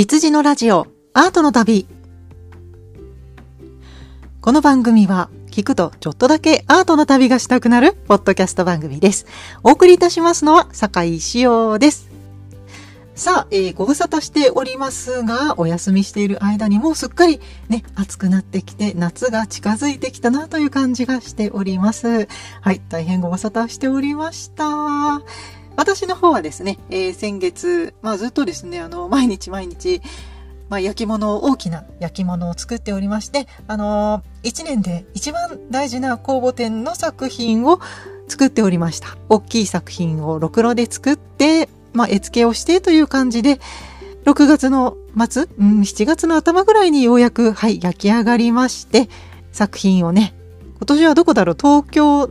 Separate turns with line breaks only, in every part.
羊のラジオアートの旅この番組は聞くとちょっとだけアートの旅がしたくなるポッドキャスト番組です。お送りいたしますのは坂井志陽です。さあ、えー、ご無沙汰しておりますが、お休みしている間にもうすっかりね、暑くなってきて、夏が近づいてきたなという感じがしております。はい、大変ご無沙汰しておりました。私の方はですね、えー、先月、まあずっとですね、あの、毎日毎日、まあ、焼き物、大きな焼き物を作っておりまして、あのー、一年で一番大事な公募展の作品を作っておりました。大きい作品をろくろで作って、まあ、絵付けをしてという感じで、6月の末、うん、7月の頭ぐらいにようやく、はい、焼き上がりまして、作品をね、今年はどこだろう？東京、ん？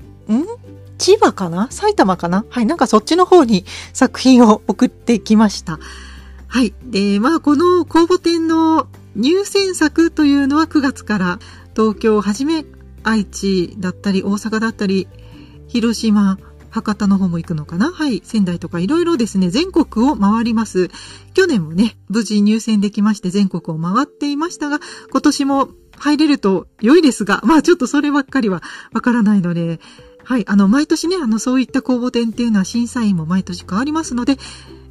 千葉かな？埼玉かな？はい、なんかそっちの方に作品を送ってきました。はい。で、まあ、この公募展の入選作というのは9月から東京をはじめ愛知だったり大阪だったり広島、博多の方も行くのかな？はい。仙台とかいろいろですね、全国を回ります。去年もね、無事入選できまして全国を回っていましたが、今年も入れると良いですが、まあちょっとそればっかりはわからないので、はい。あの、毎年ね、あの、そういった公募展っていうのは審査員も毎年変わりますので、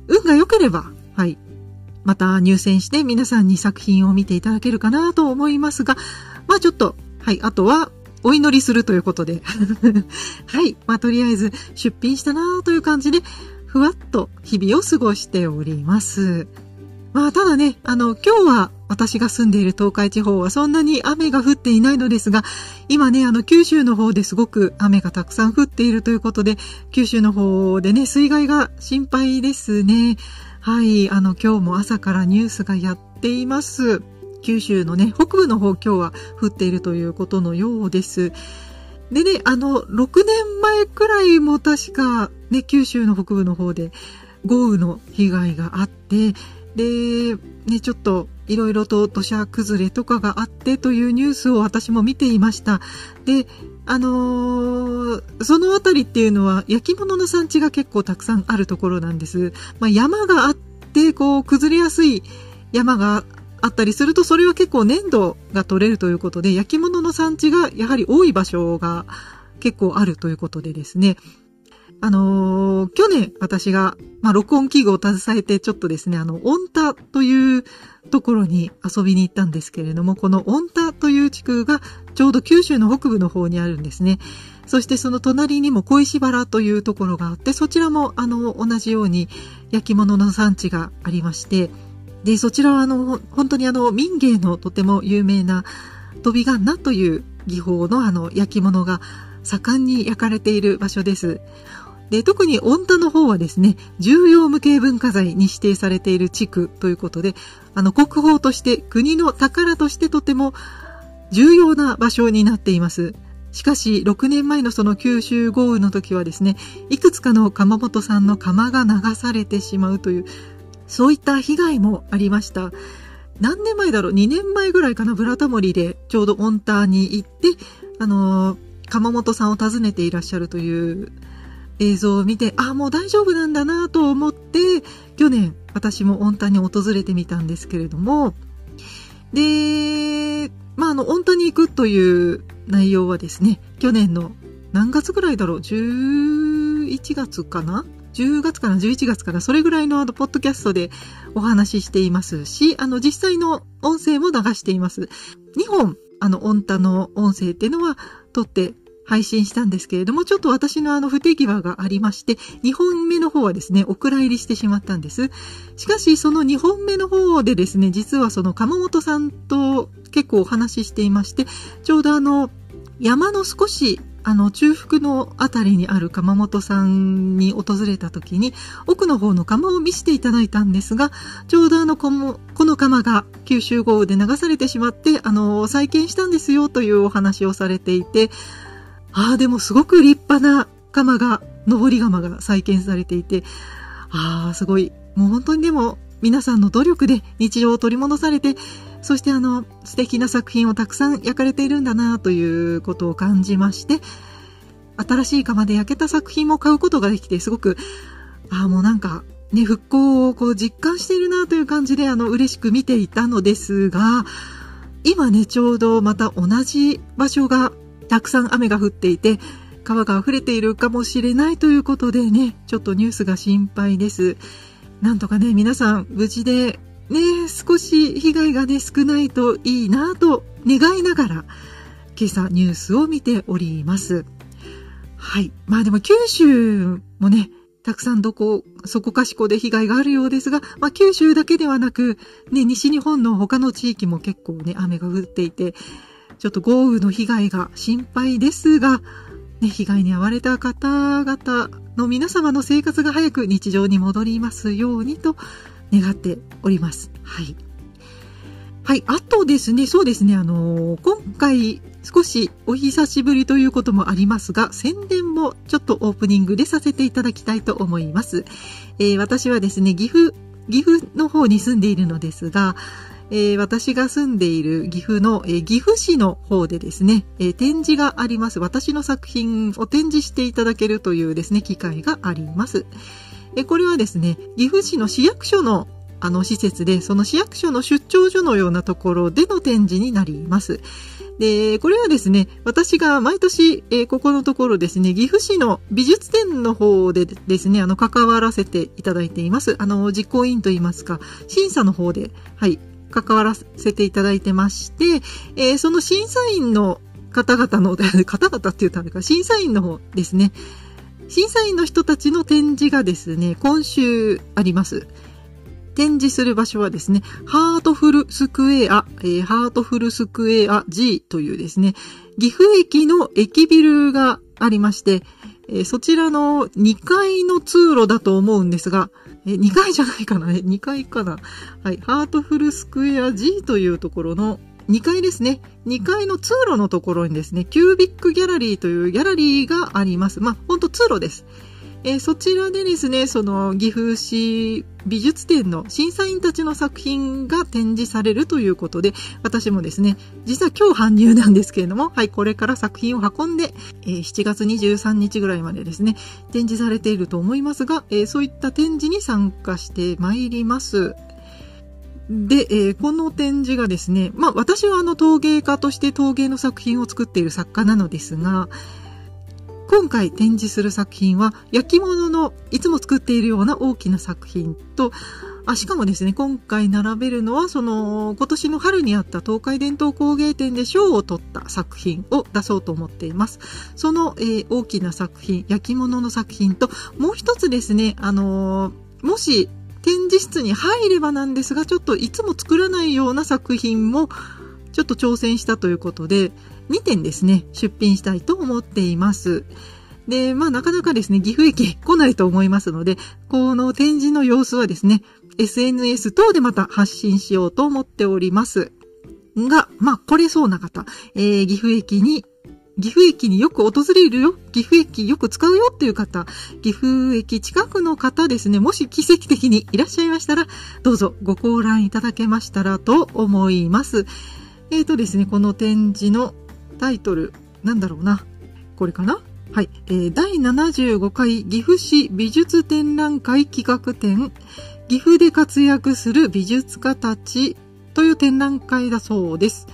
運が良ければ、はい。また入選して皆さんに作品を見ていただけるかなと思いますが、まあちょっと、はい、あとはお祈りするということで。はい、まあとりあえず出品したなという感じで、ふわっと日々を過ごしております。まあただね、あの、今日は私が住んでいる東海地方はそんなに雨が降っていないのですが、今ね、あの、九州の方ですごく雨がたくさん降っているということで、九州の方でね、水害が心配ですね。はい、あの、今日も朝からニュースがやっています。九州のね、北部の方今日は降っているということのようです。でね、あの、6年前くらいも確かね、九州の北部の方で豪雨の被害があって、で、ね、ちょっといろいろと土砂崩れとかがあってというニュースを私も見ていました。で、あのー、その辺りっていうのは焼き物の産地が結構たくさんあるところなんです。まあ、山があって、こう、崩れやすい山があったりすると、それは結構粘土が取れるということで、焼き物の産地がやはり多い場所が結構あるということでですね。あのー、去年私が、まあ、録音器具を携えてちょっとですね、あの、音田というところに遊びに行ったんですけれども、この音田という地区がちょうど九州の北部の方にあるんですね。そしてその隣にも小石原というところがあって、そちらもあの同じように焼き物の産地がありまして、で、そちらはあの本当にあの民芸のとても有名な飛びガンナという技法のあの焼き物が盛んに焼かれている場所です。で、特に恩田の方はですね、重要無形文化財に指定されている地区ということで、あの、国宝として国の宝としてとても重要な場所になっています。しかし、6年前のその九州豪雨の時はですね、いくつかの窯元さんの窯が流されてしまうという、そういった被害もありました。何年前だろう ?2 年前ぐらいかなブラタモリでちょうどオンタに行って、あのー、窯元さんを訪ねていらっしゃるという映像を見て、あ、もう大丈夫なんだなと思って、去年私も温タに訪れてみたんですけれども、で、まあ、あの、温タに行くという内容はですね、去年の何月ぐらいだろう ?11 月かな？10月から11月からそれぐらいのあの、ポッドキャストでお話ししていますし、あの、実際の音声も流しています。2本、あの、音タの音声っていうのは撮って配信したんですけれども、ちょっと私のあの不手際がありまして、2本目の方はですね、お蔵入りしてしまったんです。しかし、その2本目の方でですね、実はその鎌本さんと結構お話ししていまして、ちょうどあの、山の少しあの、中腹のあたりにある窯元さんに訪れた時に、奥の方の窯を見せていただいたんですが、ちょうどあの、この、この窯が九州豪雨で流されてしまって、あの、再建したんですよというお話をされていて、ああ、でもすごく立派な窯が、登り窯が再建されていて、ああ、すごい。もう本当にでも皆さんの努力で日常を取り戻されて、そしてあの、素敵な作品をたくさん焼かれているんだなということを感じまして、新しい窯で焼けた作品も買うことができて、すごく、ああ、もうなんか、ね、復興をこう実感しているなという感じで、あの、嬉しく見ていたのですが、今ね、ちょうどまた同じ場所がたくさん雨が降っていて、川が溢れているかもしれないということでね、ちょっとニュースが心配です。なんとかね、皆さん無事でね、少し被害がね、少ないといいなと願いながら、今朝ニュースを見ております。はい。まあでも九州もね、たくさんどこ、そこかしこで被害があるようですが、まあ九州だけではなく、ね、西日本の他の地域も結構ね、雨が降っていて、ちょっと豪雨の被害が心配ですが、ね、被害に遭われた方々の皆様の生活が早く日常に戻りますようにと願っております。はい。はい。あとですね、そうですね、あのー、今回少しお久しぶりということもありますが、宣伝もちょっとオープニングでさせていただきたいと思います。えー、私はですね、岐阜、岐阜の方に住んでいるのですが、えー、私が住んでいる岐阜の、えー、岐阜市の方でですね、えー、展示があります。私の作品を展示していただけるというですね、機会があります。えこれはですね、岐阜市の市役所のあの施設で、その市役所の出張所のようなところでの展示になります。で、これはですね、私が毎年、えー、ここのところですね、岐阜市の美術展の方でですね、あの、関わらせていただいています。あの、実行委員といいますか、審査の方で、はい、関わらせていただいてまして、えー、その審査員の方々の、方々って言ったんだか、審査員の方ですね、審査員の人たちの展示がですね、今週あります。展示する場所はですね、ハートフルスクエア、えー、ハートフルスクエア G というですね、岐阜駅の駅ビルがありまして、えー、そちらの2階の通路だと思うんですが、え、2階じゃないかな ?2 階かな？はい、ハートフルスクエア G というところの2階ですね。2階の通路のところにですね、キュービックギャラリーというギャラリーがあります。まあ、ほんと通路です。えー、そちらでですね、その岐阜市美術展の審査員たちの作品が展示されるということで、私もですね、実は今日搬入なんですけれども、はい、これから作品を運んで、えー、7月23日ぐらいまでですね、展示されていると思いますが、えー、そういった展示に参加してまいります。で、えー、この展示がですね、まあ私はあの陶芸家として陶芸の作品を作っている作家なのですが、今回展示する作品は焼き物のいつも作っているような大きな作品と、あしかもですね、今回並べるのは、その、今年の春にあった東海伝統工芸展で賞を取った作品を出そうと思っています。その、えー、大きな作品、焼き物の作品と、もう一つですね、あのー、もし展示室に入ればなんですが、ちょっといつも作らないような作品も、ちょっと挑戦したということで、2点ですね、出品したいと思っています。で、まあなかなかですね、岐阜駅来ないと思いますので、この展示の様子はですね、SNS 等でまた発信しようと思っております。が、まあ来れそうな方、えー、岐阜駅に岐阜駅によく訪れるよ、岐阜駅よく使うよっていう方、岐阜駅近くの方ですね、もし奇跡的にいらっしゃいましたら、どうぞご観覧いただけましたらと思います。えーとですね、この展示のタイトル、なんだろうな。これかな？はい、えー、第75回岐阜市美術展覧会企画展、岐阜で活躍する美術家たちという展覧会だそうです。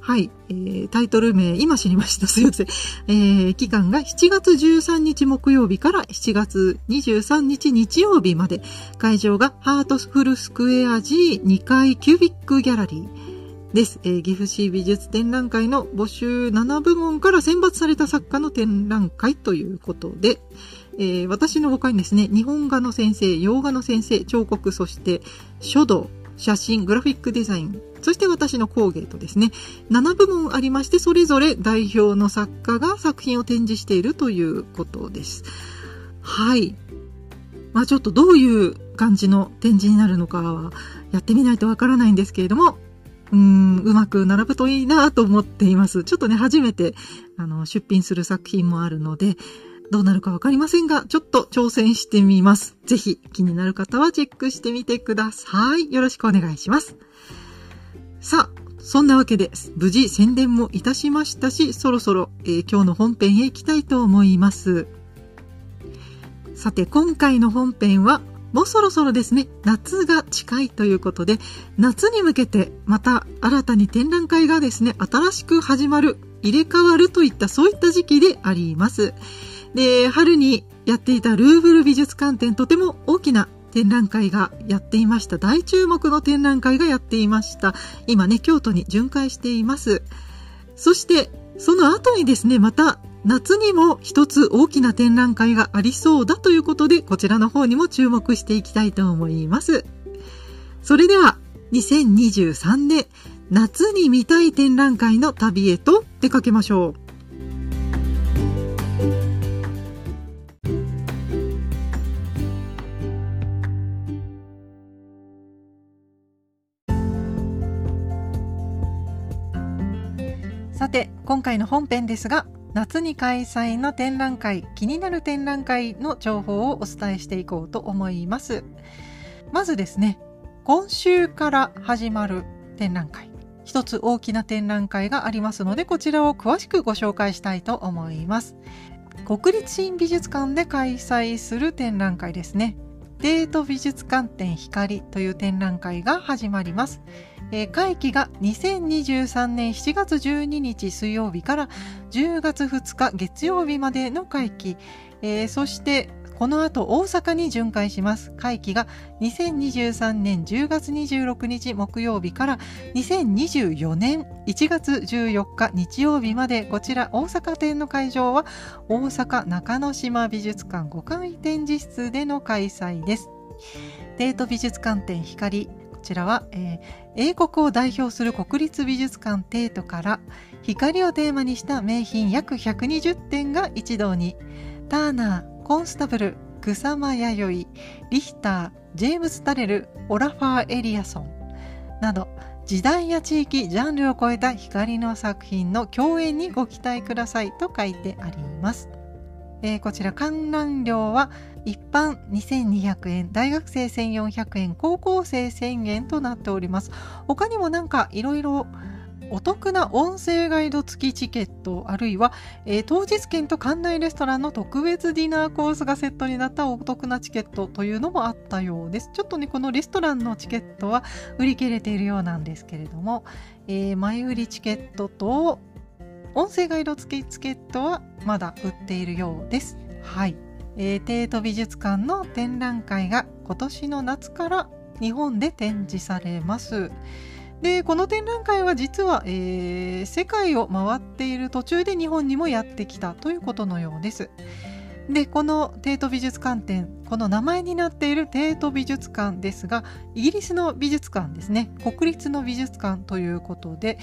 はい、えー、タイトル名、今知りました。すいません。えー、期間が7月13日木曜日から7月23日日曜日まで、会場がハートフルスクエア G2 階キュービックギャラリー。です。えー、岐阜市美術展覧会の募集7部門から選抜された作家の展覧会ということで、えー、私の他にですね、日本画の先生、洋画の先生、彫刻、そして書道、写真、グラフィックデザイン、そして私の工芸とですね、7部門ありまして、それぞれ代表の作家が作品を展示しているということです。はい。まあちょっとどういう感じの展示になるのかはやってみないとわからないんですけれども、うん、うまく並ぶといいなと思っています。ちょっとね、初めて、あの、出品する作品もあるので、どうなるかわかりませんが、ちょっと挑戦してみます。ぜひ、気になる方はチェックしてみてください。よろしくお願いします。さあ、そんなわけで、無事宣伝もいたしましたし、そろそろ、えー、今日の本編へ行きたいと思います。さて、今回の本編は、もうそろそろですね、夏が近いということで、夏に向けてまた新たに展覧会がですね、新しく始まる、入れ替わるといったそういった時期であります。で、春にやっていたルーブル美術館展、とても大きな展覧会がやっていました。大注目の展覧会がやっていました。今ね、京都に巡回しています。そして、その後にですね、また夏にも一つ大きな展覧会がありそうだということで、こちらの方にも注目していきたいと思います。それでは、2023年夏に見たい展覧会の旅へと出かけましょう。さて、今回の本編ですが、夏に開催の展覧会、気になる展覧会の情報をお伝えしていこうと思います。まずですね、今週から始まる展覧会、一つ大きな展覧会がありますので、こちらを詳しくご紹介したいと思います。国立新美術館で開催する展覧会ですね。デート美術館展光という展覧会が始まります。えー、会期が2023年7月12日水曜日から10月2日月曜日までの会期、えー、そしてこの後大阪に巡回します。会期が2023年10月26日木曜日から2024年1月14日日曜日までこちら大阪店の会場は大阪中之島美術館5階展示室での開催です。デート美術館展光こちらは、えー、英国を代表する国立美術館テートから光をテーマにした名品約120点が一堂にターナー、コンスタブル、草間弥生、リヒター、ジェームス・タレル、オラファー・エリアソンなど時代や地域、ジャンルを超えた光の作品の共演にご期待くださいと書いてあります。えー、こちら観覧料は一般2200円、大学生1400円、高校生1000円となっております。他にもなんかいろいろお得な音声ガイド付きチケット、あるいは、えー、当日券と館内レストランの特別ディナーコースがセットになったお得なチケットというのもあったようです。ちょっとね、このレストランのチケットは売り切れているようなんですけれども、えー、前売りチケットと音声ガイド付きチケットはまだ売っているようです。はい。えー、帝都美術館の展覧会が今年の夏から日本で展示されます。でこの展覧会は実は、えー、世界を回っている途中で日本にもやってきたということのようです。でこの帝都美術館展この名前になっている帝都美術館ですがイギリスの美術館ですね国立の美術館ということで、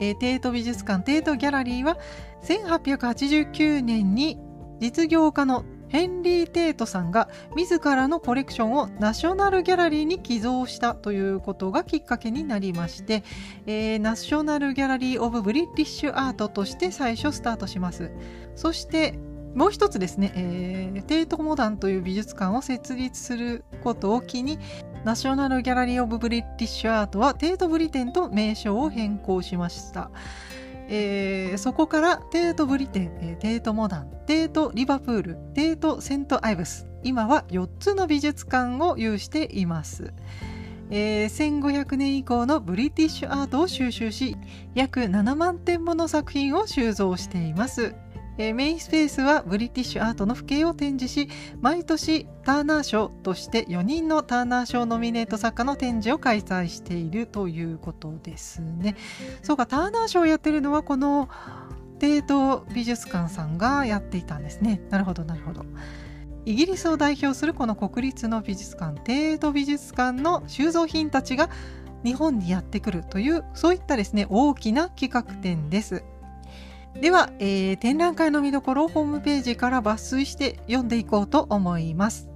えー、テート美術館テートギャラリーは1889年に実業家のヘンリー・テートさんが自らのコレクションをナショナルギャラリーに寄贈したということがきっかけになりまして、えー、 National Gallery of British Art として最初スタートします。そしてもう一つですね、えー、テートモダンという美術館を設立することを機に、National Gallery of British Art はテート・ブリテンと名称を変更しました。えー、そこからテートブリテン、えー、テートモダン、テートリバプール、テートセントアイブス、今は4つの美術館を有しています。えー、1500年以降の British art を収集し、約7万点もの作品を収蔵しています。えー、メインスペースは British art の風景を展示し毎年ターナー賞として4人のターナー賞ノミネート作家の展示を開催しているということですね。そうかターナー賞をやってるのはこのデート美術館さんがやっていたんですね。なるほどなるほど。イギリスを代表するこの国立の美術館テート美術館の収蔵品たちが日本にやってくるというそういったですね大きな企画展です。では、えー、展覧会の見どころをホームページから抜粋して読んでいこうと思います。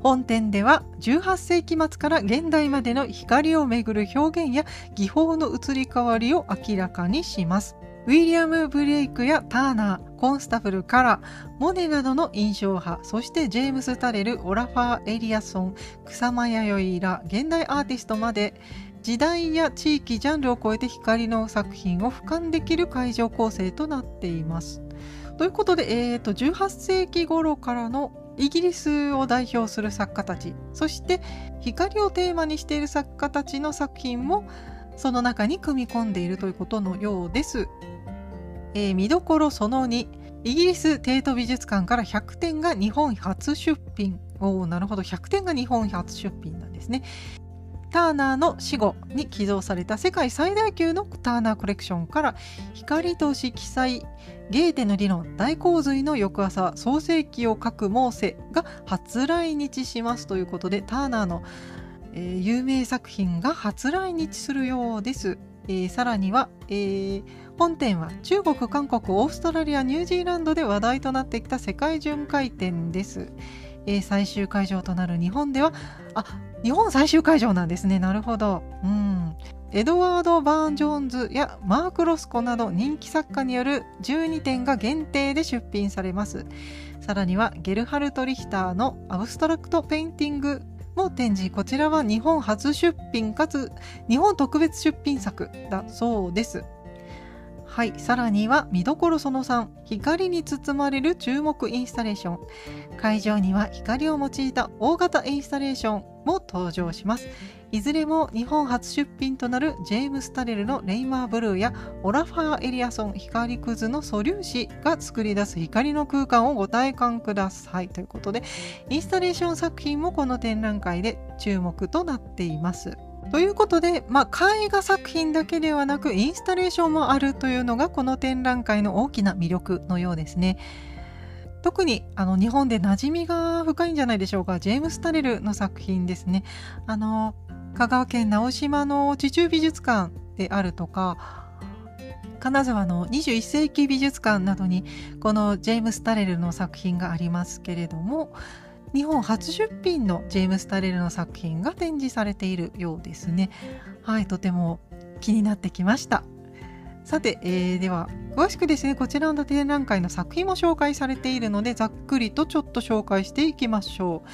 本展では18世紀末から現代までの光をめぐる表現や技法の移り変わりを明らかにします。ウィリアム・ブレイクやターナー、コンスタフル・カラー、モネなどの印象派、そしてジェームス・タレル、オラファー・エリアソン、草間弥生ら現代アーティストまで時代や地域ジャンルを超えて光の作品を俯瞰できる会場構成となっています。ということで、えーと、18世紀頃からのイギリスを代表する作家たちそして光をテーマにしている作家たちの作品もその中に組み込んでいるということのようです。えー、見どころその2イギリステート美術館から100点が日本初出品おおなるほど100点が日本初出品なんですねターナーの死後に寄贈された世界最大級のターナーコレクションから光と色彩ゲーテの理論大洪水の翌朝創世記を書くモーセが初来日しますということでターナーの、えー、有名作品が初来日するようです。えー、さらには、えー、本店は中国、韓国、オーストラリア、ニュージーランドで話題となってきた世界巡回展です。えー、最終会場となる日本では、あ、日本最終会場なんですね。なるほど。うん。エドワード・バーン・ジョーンズやマーク・ロスコなど人気作家による12点が限定で出品されます。さらにはゲルハルト・リヒターの Abstract Painting も展示。こちらは日本初出品かつ日本特別出品作だそうです。はい。さらには見どころその3、光に包まれる注目インスタレーション。会場には光を用いた大型インスタレーションも登場します。いずれも日本初出品となるジェームス・タレルのレイマーブルーやオラファー・エリアソン光くずの素粒子が作り出す光の空間をご体感くださいということでインスタレーション作品もこの展覧会で注目となっています。ということで、まあ、絵画作品だけではなくインスタレーションもあるというのがこの展覧会の大きな魅力のようですね。特にあの日本で馴染みが深いんじゃないでしょうかジェームス・タレルの作品ですね。あの香川県直島の地中美術館であるとか金沢の21世紀美術館などにこのジェームス・タレルの作品がありますけれども日本初出品のジェームス・タレルの作品が展示されているようですね。はい、とても気になってきました。さて、えー、では詳しくですねこちらの展覧会の作品も紹介されているのでざっくりとちょっと紹介していきましょ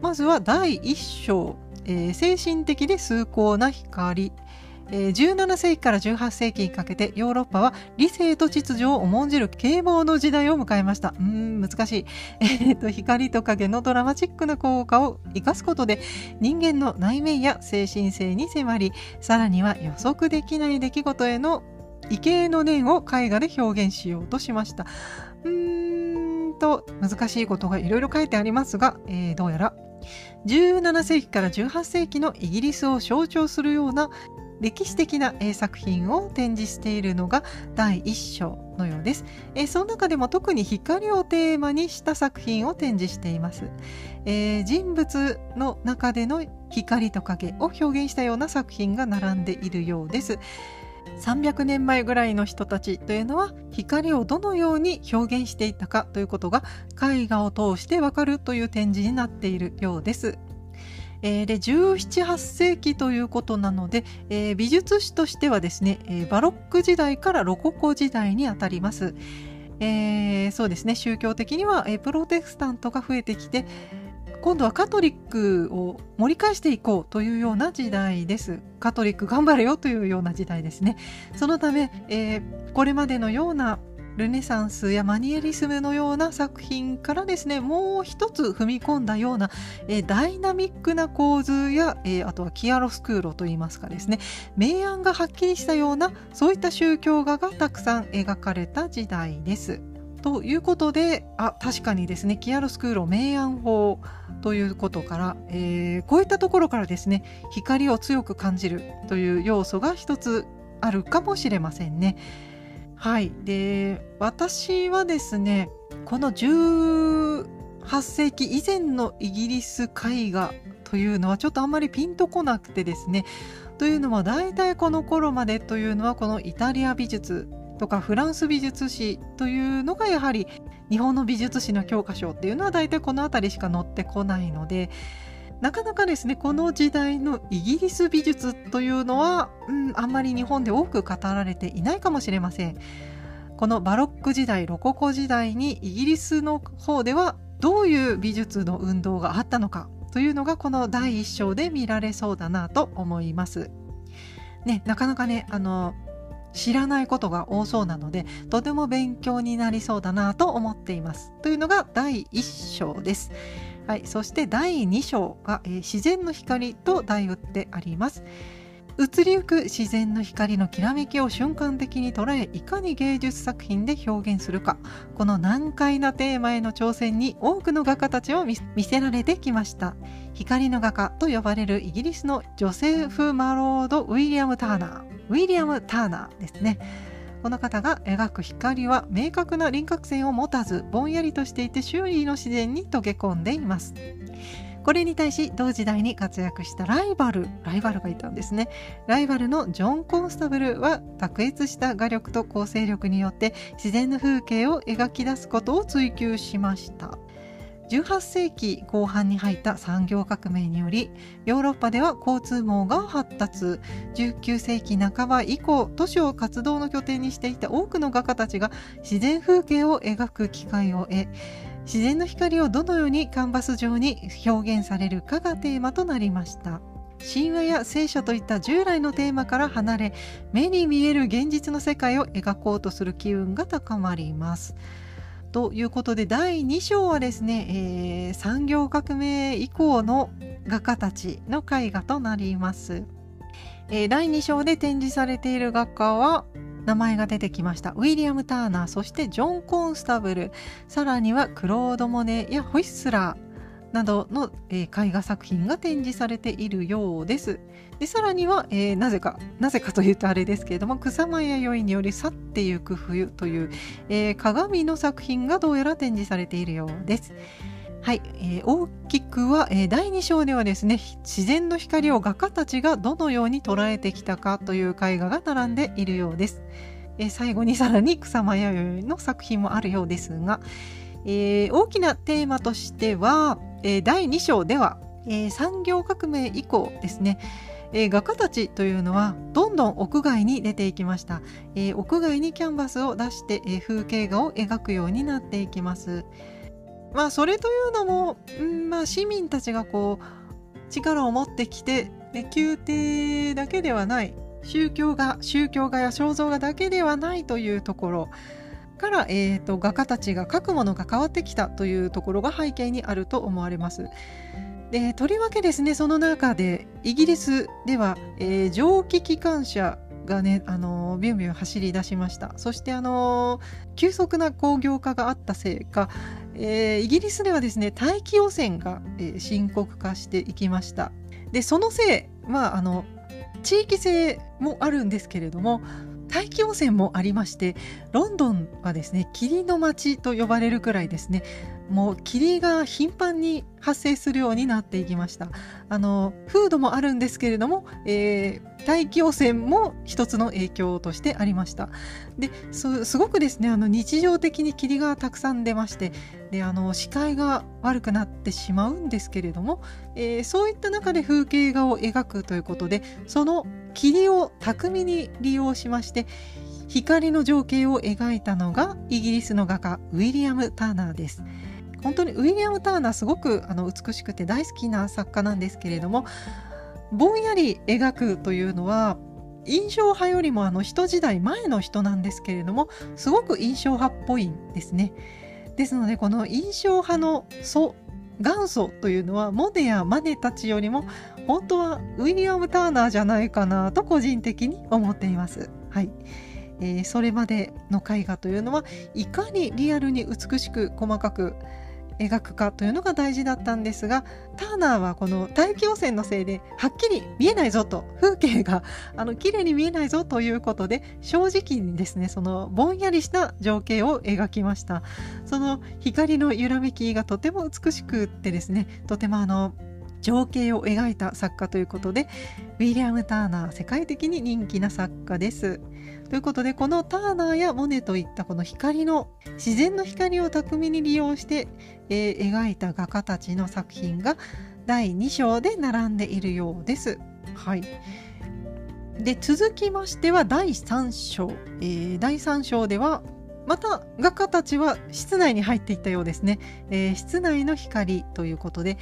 うまずは第1章、えー、精神的で崇高な光えー、17世紀から18世紀にかけてヨーロッパは理性と秩序を重んじる啓蒙の時代を迎えました。うん、難しい。えー、と、光と影のドラマチックな効果を生かすことで人間の内面や精神性に迫り、さらには予測できない出来事への畏敬の念を絵画で表現しようとしました。うーんと、難しいことがいろいろ書いてありますが、えー、どうやら17世紀から18世紀のイギリスを象徴するような歴史的な作品を展示しているのが第1章のようです。その中でも特に光をテーマにした作品を展示しています。えー、人物の中での光と影を表現したような作品が並んでいるようです。300年前ぐらいの人たちというのは光をどのように表現していたかということが絵画を通してわかるという展示になっているようです。えー、で1718世紀ということなので、えー、美術史としてはですね、えー、バロック時代からロココ時代にあたります。えー、そうですね宗教的には、えー、プロテスタントが増えてきて今度はカトリックを盛り返していこうというような時代です。カトリック頑張れよというような時代ですね。そのため、えー、これまでのようなルネサンスやマニエリスムのような作品からですねもう一つ踏み込んだような、え、ダイナミックな構図や、え、あとはキアロスクーロといいますかですね明暗がはっきりしたようなそういった宗教画がたくさん描かれた時代です。ということであ確かにですねキアロスクーロ明暗法ということから、えー、こういったところからですね光を強く感じるという要素が一つあるかもしれませんね。はい。で、私はですね、この18世紀以前のイギリス絵画というのはちょっとあんまりピンとこなくてですね、というのは大体この頃までというのはこのイタリア美術とかフランス美術史というのがやはり日本の美術史の教科書っていうのは大体この辺りしか載ってこないのでなかなかですねこの時代のイギリス美術というのは、うん、あんまり日本で多く語られていないかもしれませんこのバロック時代ロココ時代にイギリスの方ではどういう美術の運動があったのかというのがこの第一章で見られそうだなと思います。ね、なかなかねあの知らないことが多そうなので、とても勉強になりそうだなと思っています。というのが第1章です。はい、そして第2章が、えー、自然の光と題打ってあります。移りゆく自然の光のきらめきを瞬間的に捉えいかに芸術作品で表現するか。この難解なテーマへの挑戦に多くの画家たちを見せられてきました。光の画家と呼ばれるイギリスのジョセフ・マロード・ウィリアム・ターナー。ウィリアム・ターナーですね。この方が描く光は明確な輪郭線を持たずぼんやりとしていて周囲の自然に溶け込んでいます。これに対し同時代に活躍したライバルライバルがいたんですね。ライバルのジョン・コンスタブルは卓越した画力と構成力によって自然の風景を描き出すことを追求しました。18世紀後半に入った産業革命によりヨーロッパでは交通網が発達。19世紀半ば以降都市を活動の拠点にしていた多くの画家たちが自然風景を描く機会を得自然の光をどのようにカンバス上に表現されるかがテーマとなりました。神話や聖書といった従来のテーマから離れ目に見える現実の世界を描こうとする機運が高まります。ということで第2章はですね、えー、産業革命以降の画家たちの絵画となります、えー、第2章で展示されている画家は名前が出てきました。ウィリアム・ターナーそしてジョン・コンスタブル。さらにはクロード・モネやホイッスラーなどの、えー、絵画作品が展示されているようです。でさらには、えー、なぜかなぜかというとあれですけれども草間彌生により去ってゆく冬という、えー、鏡の作品がどうやら展示されているようです。はい、えー、大きくは、えー、第2章ではですね自然の光を画家たちがどのように捉えてきたかという絵画が並んでいるようです。えー、最後にさらに草間彌生の作品もあるようですが、え大きなテーマとしては、え第2章では、え産業革命以降ですねえ画家たちというのはどんどん屋外に出ていきました、え屋外にキャンバスを出して、え風景画を描くようになっていきますまあそれというのも、うんまあ、市民たちがこう力を持ってきて宮廷だけではない宗教画宗教画や肖像画だけではないというところから、えーと、画家たちが描くものが変わってきたというところが背景にあると思われます。でとりわけですねその中でイギリスでは、えー、蒸気機関車がね、あのビュンビュン走り出しました。そしてあの急速な工業化があったせいか、えー、イギリスではですね大気汚染が、え、深刻化していきました。でそのせいまあ地域性もあるんですけれども大気汚染もありましてロンドンはですね霧の街と呼ばれるくらいですねもう霧が頻繁に発生するようになっていきましたあの風土もあるんですけれども、えー、大気汚染も一つの影響としてありましたですごくですねあの日常的に霧がたくさん出ましてであの視界が悪くなってしまうんですけれども、えー、そういった中で風景画を描くということでその霧を巧みに利用しまして光の情景を描いたのがイギリスの画家ウィリアム・ターナーです。本当にウィリアム・ターナーすごくあの美しくて大好きな作家なんですけれどもぼんやり描くというのは印象派よりもあの人時代前の人なんですけれどもすごく印象派っぽいんですね。ですのでこの印象派の祖元祖というのはモネやマネたちよりも本当はウィリアム・ターナーじゃないかなと個人的に思っています。はい。えー、それまでの絵画というのはいかにリアルに美しく細かく描くかというのが大事だったんですがターナーはこの大気汚染のせいではっきり見えないぞと風景が あの綺麗に見えないぞということで正直にですねそのぼんやりした情景を描きました。その光の揺らめきがとても美しくってですねとてもあの情景を描いた作家ということでウィリアム・ターナー世界的に人気な作家です。ということでこのターナーやモネといったこの光の自然の光を巧みに利用して、えー、描いた画家たちの作品が第2章で並んでいるようです。はいで続きましては第3章、えー、第3章ではまた画家たちは室内に入っていったようですね、えー、室内の光ということで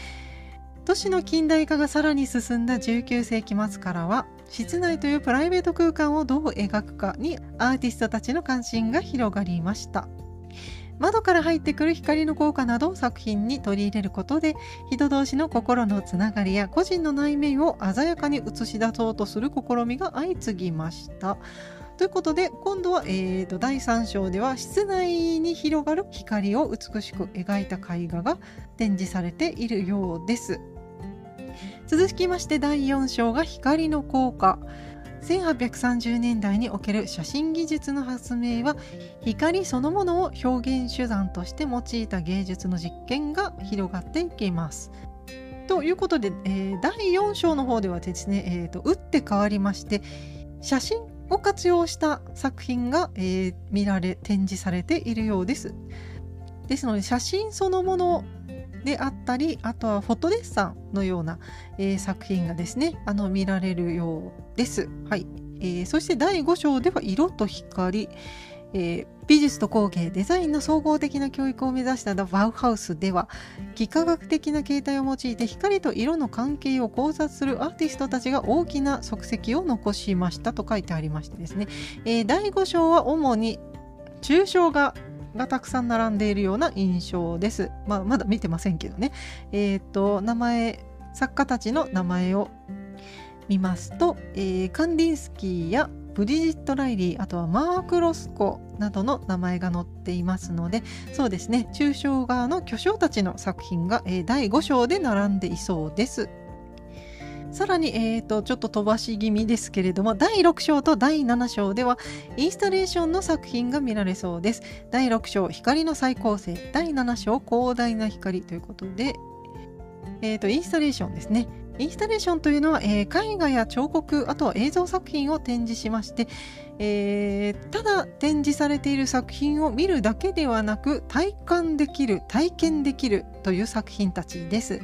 都市の近代化がさらに進んだ19世紀末からは室内というプライベート空間をどう描くかにアーティストたちの関心が広がりました。窓から入ってくる光の効果などを作品に取り入れることで人同士の心のつながりや個人の内面を鮮やかに映し出そうとする試みが相次ぎました。ということで今度は、えーと、第3章では室内に広がる光を美しく描いた絵画が展示されているようです。続きまして第4章が光の効果。1830年代における写真技術の発明は光そのものを表現手段として用いた芸術の実験が広がっていきます。ということで、えー、第4章の方ではですね、えーと打って変わりまして写真を活用した作品が、えー、見られ展示されているようです。ですので写真そのものであったりあとはフォトデッサンのような、えー、作品がですねあの見られるようです。はいえー、そして第5章では色と光、えー、美術と工芸デザインの総合的な教育を目指したバウハウスでは幾何学的な形態を用いて光と色の関係を考察するアーティストたちが大きな足跡を残しましたと書いてありましてですね、えー、第5章は主に抽象画がたくさん並んでいるような印象です。まあ、まだ見てませんけどね。えっ、ー、と、名前、作家たちの名前を見ますと、えー、カンディンスキーやブリジット・ライリーあとはマーク・ロスコなどの名前が載っていますのでそうですね抽象画の巨匠たちの作品が、えー、第5章で並んでいそうです。さらに、えーと、ちょっと飛ばし気味ですけれども第6章と第7章ではインスタレーションの作品が見られそうです。第6章光の再構成第7章広大な光ということで、えーとインスタレーションですね。インスタレーションというのは、えー、絵画や彫刻あとは映像作品を展示しまして、えー、ただ展示されている作品を見るだけではなく体感できる体験できるという作品たちです。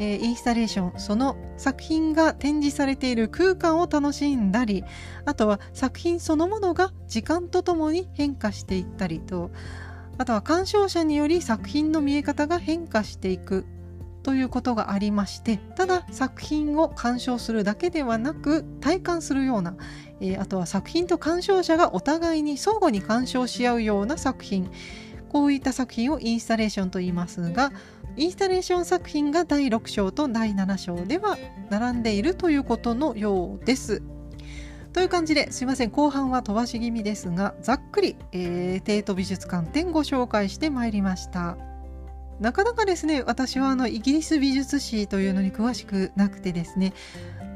えー、インスタレーションその作品が展示されている空間を楽しんだりあとは作品そのものが時間とともに変化していったりとあとは鑑賞者により作品の見え方が変化していくということがありましてただ作品を鑑賞するだけではなく体感するような、えー、あとは作品と鑑賞者がお互いに相互に鑑賞し合うような作品こういった作品をインスタレーションと言いますがインスタレーション作品が第6章と第7章では並んでいるということのようです。という感じですいません後半は飛ばし気味ですがざっくり、えー、帝都美術館展ご紹介してまいりました。なかなかですね私はあのイギリス美術史というのに詳しくなくてですね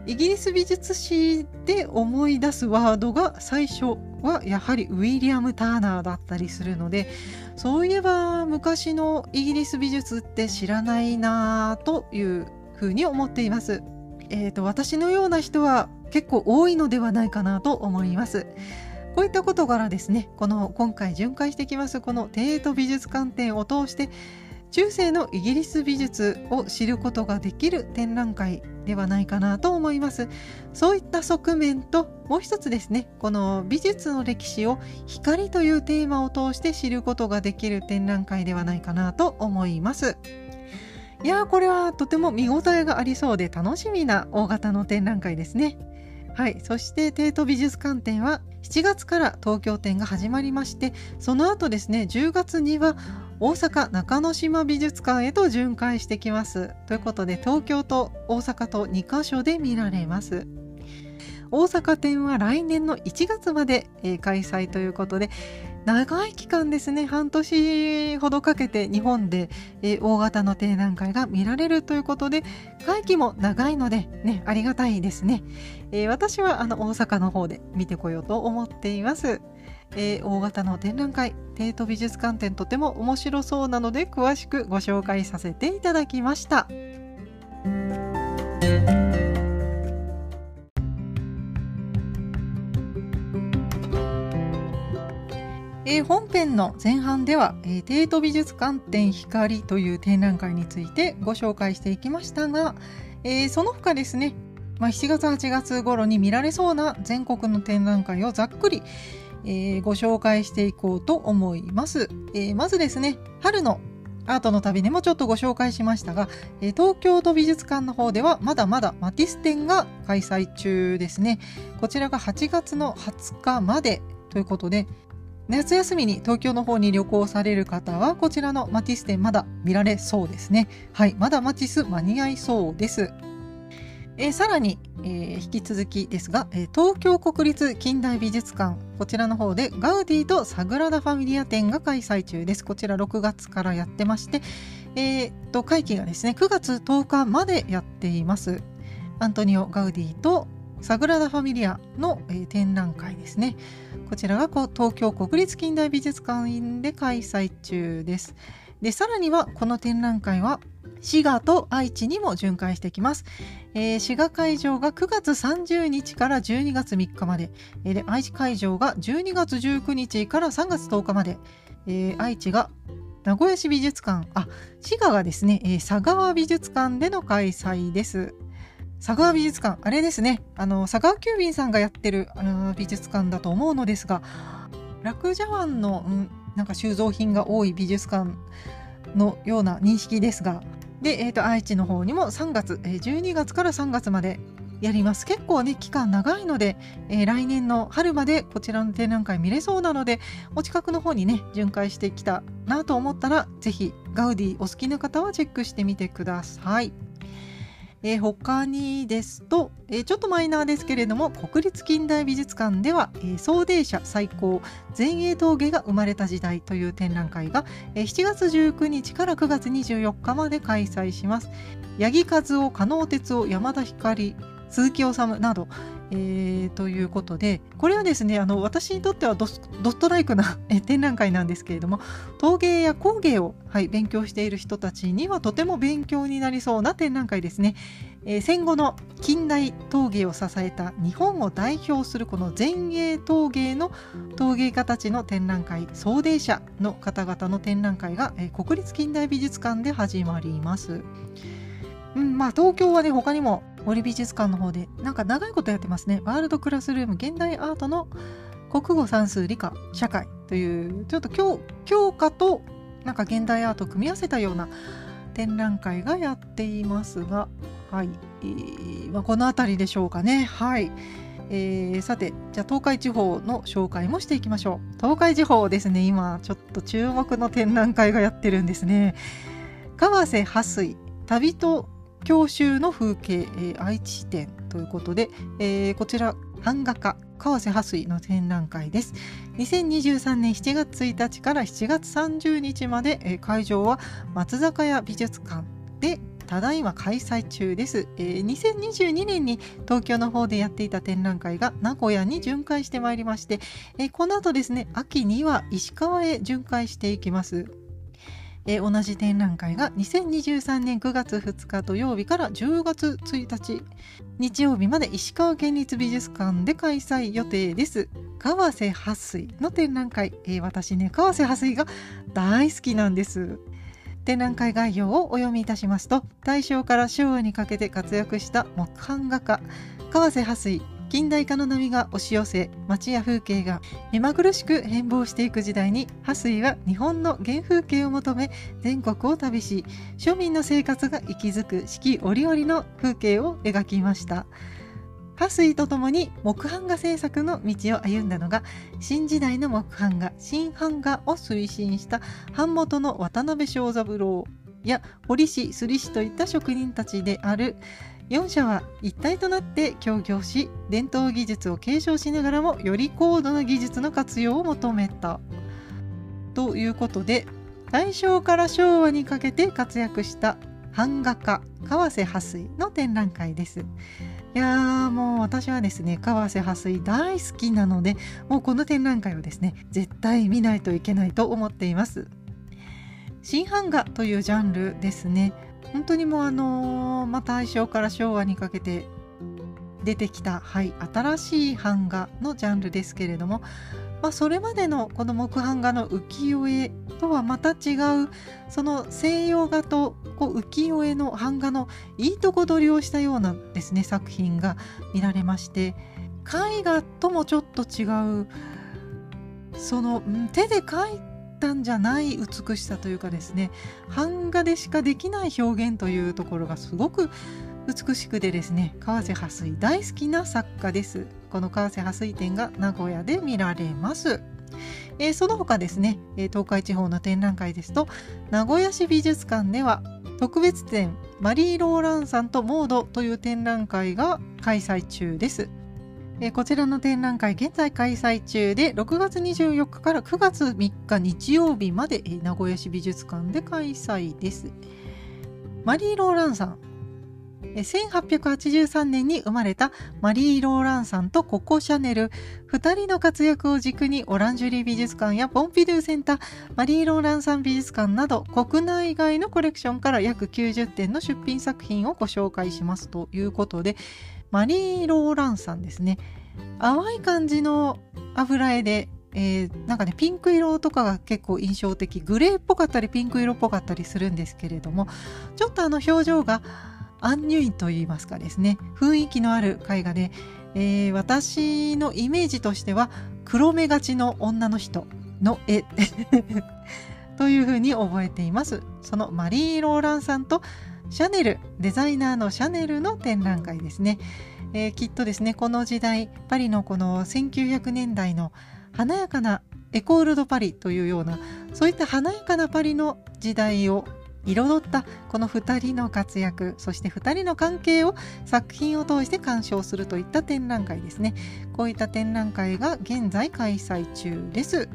イギリス美術史で思い出すワードが最初はやはりウィリアム・ターナーだったりするのでそういえば昔のイギリス美術って知らないなというふうに思っています。えーと、私のような人は結構多いのではないかなと思います。こういったことからですねこの今回巡回してきますこの帝都美術館展を通して中世のイギリス美術を知ることができる展覧会ではないかなと思います。そういった側面ともう一つですね。この美術の歴史を光というテーマを通して知ることができる展覧会ではないかなと思います。いやーこれはとても見応えがありそうで楽しみな大型の展覧会ですね。はい、そして帝都美術館展は7月から東京展が始まりましてその後ですね10月には大阪中之島美術館へと巡回してきます。ということで東京と大阪と2カ所で見られます。大阪展は来年の1月まで、開催ということで長い期間ですね半年ほどかけて日本で、えー、大型の展覧会が見られるということで会期も長いのでねありがたいですね、えー、私はあの大阪の方で見てこようと思っています、えー、大型の展覧会帝都美術館展とても面白そうなので詳しくご紹介させていただきました。えー、本編の前半では、えー、帝都美術館展光という展覧会についてご紹介していきましたが、えー、その他ですね、まあ、7月8月頃に見られそうな全国の展覧会をざっくり、えご紹介していこうと思います。えまずですね、春のアートの旅でもちょっとご紹介しましたが、え東京都美術館の方ではまだまだマティス展が開催中ですね。こちらが8月の20日までということで、夏休みに東京の方に旅行される方は、こちらのマティス展まだ見られそうですね。はい、まだマティス間に合いそうです。え、さらに、えー、引き続きですが、えー、東京国立近代美術館、こちらの方でガウディとサグラダ・ファミリア展が開催中です。こちら6月からやってまして、えー、と、会期がですね、9月10日までやっています。アントニオ・ガウディとサグラダ・ファミリアの、え、展覧会ですね。こちらが東京国立近代美術館で開催中です。で、さらにはこの展覧会は滋賀と愛知にも巡回してきます。えー、滋賀会場が9月30日から12月3日まで、えー、で愛知会場が12月19日から3月10日まで、えー、愛知が名古屋市美術館、あ、滋賀がですね、えー、佐川美術館での開催です。佐川美術館、あれですね、あの、佐川急便さんがやってるあの美術館だと思うのですが、楽茶碗の、うん、なんか収蔵品が多い美術館のような認識ですが、で、えー、と愛知の方にも3月、えー、12月から3月までやります。結構ね、期間長いので、えー、来年の春までこちらの展覧会見れそうなので、お近くの方にね、巡回してきたなと思ったら、ぜひガウディお好きな方はチェックしてみてください。えー、他にですと、えー、ちょっとマイナーですけれども国立近代美術館では、えー、送電車最高前衛峠が生まれた時代という展覧会が、えー、7月19日から9月24日まで開催します。八木和夫加納哲夫山田光鈴木治など、えー、ということでこれはですねあの私にとってはドストライクな 展覧会なんですけれども陶芸や工芸を、はい、勉強している人たちにはとても勉強になりそうな展覧会ですね。えー、戦後の近代陶芸を支えた日本を代表するこの前衛陶芸の陶芸家たちの展覧会送迎者の方々の展覧会が、えー、国立近代美術館で始まります。うんまあ、東京はね他にも森美術館の方でなんか長いことやってますね。ワールドクラスルーム現代アートの国語算数理科社会というちょっと教教科となんか現代アートを組み合わせたような展覧会がやっていますがはい、えーまあ、この辺りでしょうかね。はい。えー、さてじゃあ東海地方の紹介もしていきましょう。東海地方ですね。今ちょっと注目の展覧会がやってるんですね。川瀬波水旅と教習の風景、えー、愛知展ということで、えー、こちら版画家川瀬波水の展覧会です。2023年7月1日から7月30日まで、えー、会場は松坂屋美術館でただいま開催中です、えー、2022年に東京の方でやっていた展覧会が名古屋に巡回してまいりまして、えー、この後ですね秋には石川へ巡回していきますえー、同じ展覧会が2023年9月2日土曜日から10月1日日曜日まで石川県立美術館で開催予定です。川瀬撥水の展覧会、えー、私ね川瀬撥水が大好きなんです。展覧会概要をお読みいたしますと大正から昭和にかけて活躍した木版画家川瀬撥水近代化の波が押し寄せ街や風景が目まぐるしく変貌していく時代に波水は日本の原風景を求め全国を旅し庶民の生活が息づく四季折々の風景を描きました。波水とともに木版画制作の道を歩んだのが新時代の木版画新版画を推進した版元の渡辺正三郎や堀師摺師といった職人たちである4社は一体となって協業し伝統技術を継承しながらもより高度な技術の活用を求めたということで大正から昭和にかけて活躍した版画家川瀬波水の展覧会です。いやーもう私はですね川瀬波水大好きなのでもうこの展覧会をですね絶対見ないといけないと思っています。新版画というジャンルですね本当にもうあのー、まあ、大正から昭和にかけて出てきた、はい、新しい版画のジャンルですけれども、まあ、それまでのこの木版画の浮世絵とはまた違うその西洋画とこう浮世絵の版画のいいとこ取りをしたようなですね作品が見られまして絵画ともちょっと違うその手で描い単じゃない美しさというかですね版画でしかできない表現というところがすごく美しくでですね川瀬破水大好きな作家ですこの川瀬破水展が名古屋で見られますえー、その他ですね、え東海地方の展覧会ですと名古屋市美術館では特別展マリー・ローランさんとモードという展覧会が開催中です。えこちらの展覧会現在開催中で6月24日から9月3日日曜日まで、え名古屋市美術館で開催です。マリー・ローランさん1883年に生まれたマリー・ローランさんとココ・シャネル2人の活躍を軸にオランジュリー美術館やポンピドゥセンターマリー・ローランさん美術館など国内外のコレクションから約90点の出品作品をご紹介しますということでマリー・ローランさんですね。淡い感じの油絵でえー、なんかねピンク色とかが結構印象的。グレーっぽかったりピンク色っぽかったりするんですけれどもちょっとあの表情がアンニュイといいますかですね。雰囲気のある絵画で、えー、私のイメージとしては黒目がちの女の人の絵。というふうに覚えています。そのマリー・ローランさんとシャネルデザイナーのシャネルの展覧会ですね、えー、きっとですねこの時代パリのこの1900年代の華やかなエコール・ド・パリというようなそういった華やかなパリの時代を彩ったこの2人の活躍そして2人の関係を作品を通して鑑賞するといった展覧会ですね。こういった展覧会が現在開催中です。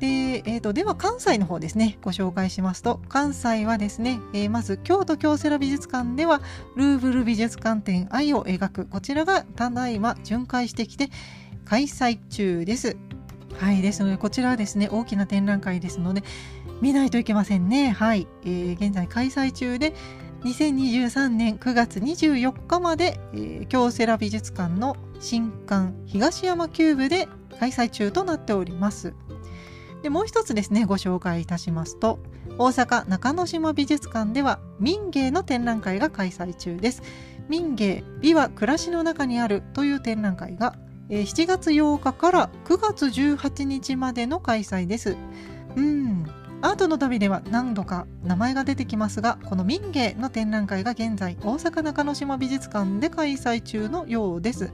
で,、えーと、では関西の方ですねご紹介しますと関西はですね、えー、まず京都京セラ美術館ではルーブル美術館展愛を描くこちらがただいま巡回してきて開催中ですはいですのでこちらはですね大きな展覧会ですので見ないといけませんね。はい、えー、現在開催中で2023年9月24日まで、えー、京セラ美術館の新館東山キューブで開催中となっております。でもう一つですねご紹介いたしますと大阪中之島美術館では民芸の展覧会が開催中です。民芸美は暮らしの中にあるという展覧会が7月8日から9月18日までの開催です。うんアートの旅では何度か名前が出てきますがこの民芸の展覧会が現在大阪中之島美術館で開催中のようです。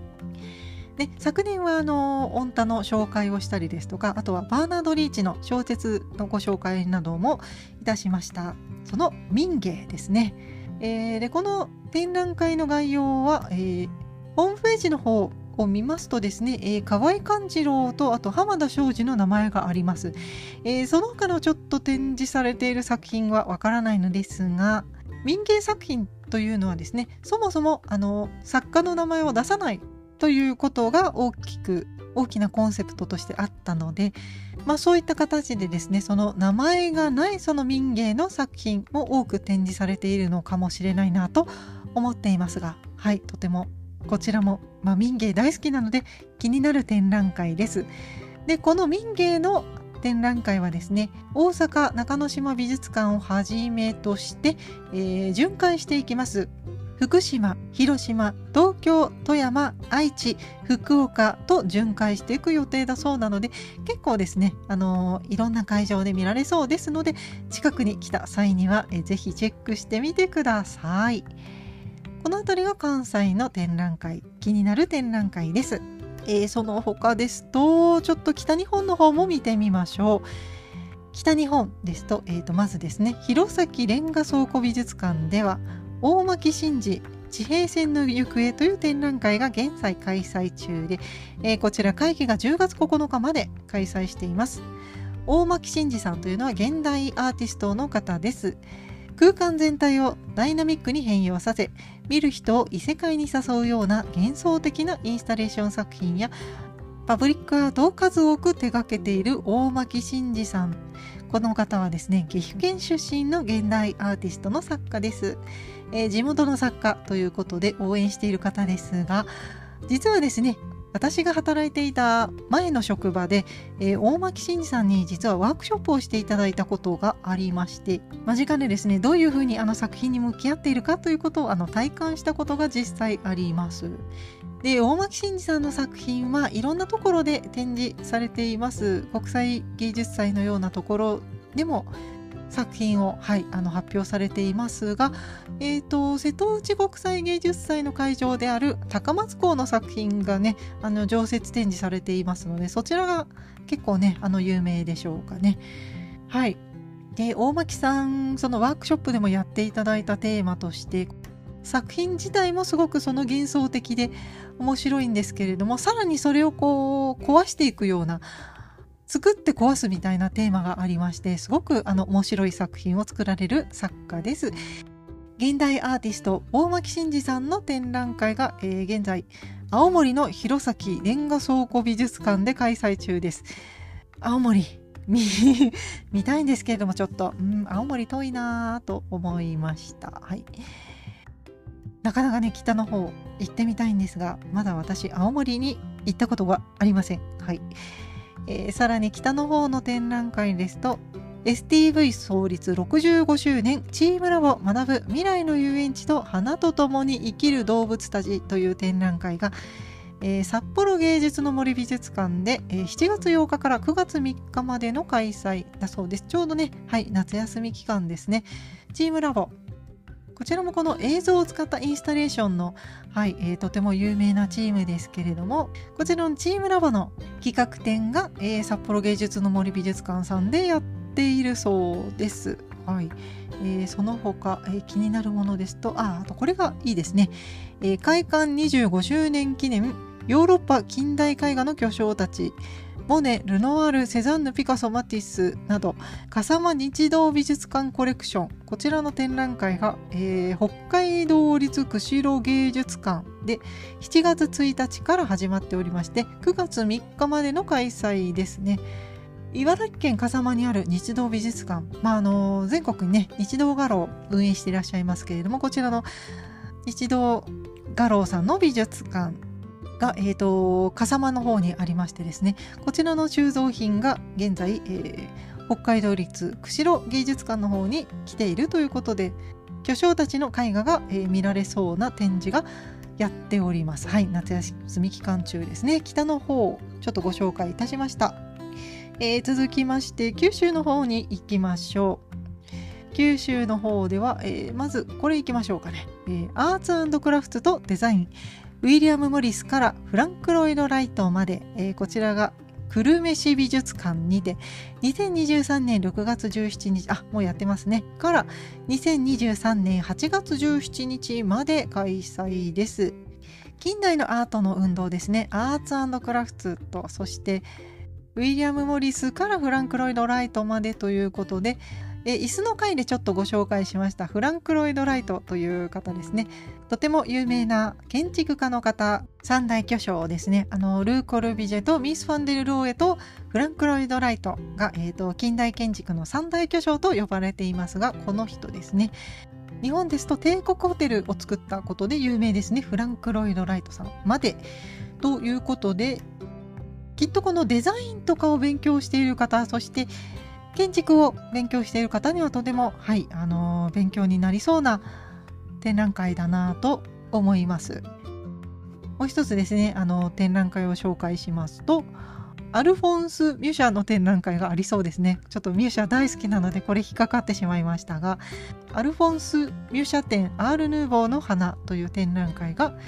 で昨年はあの御田の紹介をしたりですとかあとはバーナード・リーチの小説のご紹介などもいたしました。その民芸ですね、えー、でこの展覧会の概要は、えー、ホームページの方を見ますとですね、えー、河合勘次郎とあと浜田庄司の名前があります、えー、その他のちょっと展示されている作品はわからないのですが民芸作品というのはですねそもそもあの作家の名前を出さないということが大きく大きなコンセプトとしてあったので、まあ、そういった形でですねその名前がないその民芸の作品も多く展示されているのかもしれないなと思っていますがはいとてもこちらも、まあ、民芸大好きなので気になる展覧会です。でこの民芸の展覧会はですね大阪中之島美術館をはじめとして、えー、巡回していきます福島広島東京富山愛知福岡と巡回していく予定だそうなので結構ですねあのー、いろんな会場で見られそうですので近くに来た際には、えー、ぜひチェックしてみてください。この辺りが関西の展覧会気になる展覧会です、えー、その他ですとちょっと北日本の方も見てみましょう北日本ですと,、えー、とまずですね弘前レンガ倉庫美術館では大巻真治地平線の行方という展覧会が現在開催中で、えー、こちら会期が10月9日まで開催しています。大巻真治さんというのは現代アーティストの方です。空間全体をダイナミックに変容させ見る人を異世界に誘うような幻想的なインスタレーション作品やパブリックアートを数多く手掛けている大巻真司さん。この方はですね岐阜県出身の現代アーティストの作家です、えー、地元の作家ということで応援している方ですが実はですね私が働いていた前の職場で、えー、大巻真司さんに実はワークショップをしていただいたことがありまして間近でですねどういうふうにあの作品に向き合っているかということをあの体感したことが実際あります。で大巻真司さんの作品はいろんなところで展示されています国際芸術祭のようなところでも作品を、はい、あの発表されていますが、えーと、瀬戸内国際芸術祭の会場である高松港の作品がねあの常設展示されていますのでそちらが結構ねあの有名でしょうかね。はいで大巻さんそのワークショップでもやっていただいたテーマとして作品自体もすごくその幻想的で面白いんですけれどもさらにそれをこう壊していくような作って壊すみたいなテーマがありましてすごくあの面白い作品を作られる作家です。現代アーティスト大巻真司さんの展覧会が、えー、現在青森の弘前レンガ倉庫美術館で開催中です。青森 見たいんですけれどもちょっと、うん、青森遠いなと思いました。はい。なかなかね北の方行ってみたいんですがまだ私青森に行ったことがありません。はい。えー、さらに北の方の展覧会ですと STV 創立65周年チームラボ学ぶ未来の遊園地と花と共に生きる動物たちという展覧会が、えー、札幌芸術の森美術館で、えー、7月8日から9月3日までの開催だそうです。ちょうどね、はい、夏休み期間ですね。チームラボこちらもこの映像を使ったインスタレーションの、はいえー、とても有名なチームですけれどもこちらのチームラボの企画展が、えー、札幌芸術の森美術館さんでやっているそうです。はい。えー、その他、えー、気になるものですとああとこれがいいですね、えー、開館25周年記念ヨーロッパ近代絵画の巨匠たち。モネ、ルノワール、セザンヌ、ピカソ、マティスなど、笠間日動美術館コレクション、こちらの展覧会が、えー、北海道立釧路芸術館で7月1日から始まっておりまして、9月3日までの開催ですね。茨城県笠間にある日動美術館、まあ、あの全国にね日動画廊を運営していらっしゃいますけれどもこちらの日動画廊さんの美術館が、えーと、笠間の方にありましてですねこちらの収蔵品が現在、えー、北海道立釧路芸術館の方に来ているということで巨匠たちの絵画が、えー、見られそうな展示がやっております。はい、夏休み期間中ですね。北の方、ちょっとご紹介いたしました。えー、続きまして、九州の方に行きましょう。九州の方では、えー、まずこれ行きましょうかね。えー、アーツクラフトとデザイン、ウィリアム・モリスからフランク・ロイド・ライトまで、えー、こちらが久留米市美術館にて2023年6月17日あもうやってますね。から2023年8月17日まで開催です。近代のアートの運動ですね。アーツクラフトとそしてウィリアム・モリスからフランク・ロイド・ライトまでということでえ椅子の回でちょっとご紹介しましたフランク・ロイド・ライトという方ですね。とても有名な建築家の方三大巨匠ですね。あのルー・コルビジェとミス・ファンデル・ローエとフランク・ロイド・ライトが、えーと、近代建築の三大巨匠と呼ばれていますがこの人ですね。日本ですと帝国ホテルを作ったことで有名ですね。フランク・ロイド・ライトさんまで。ということできっとこのデザインとかを勉強している方そして建築を勉強している方にはとても、はいあのー、勉強になりそうな展覧会だなと思います。もう一つですねあの展覧会を紹介しますとアルフォンス・ミュシャの展覧会がありそうですね。ちょっとミュシャ大好きなのでこれ引っかかってしまいましたがアルフォンス・ミュシャ展アール・ヌーボーの花という展覧会が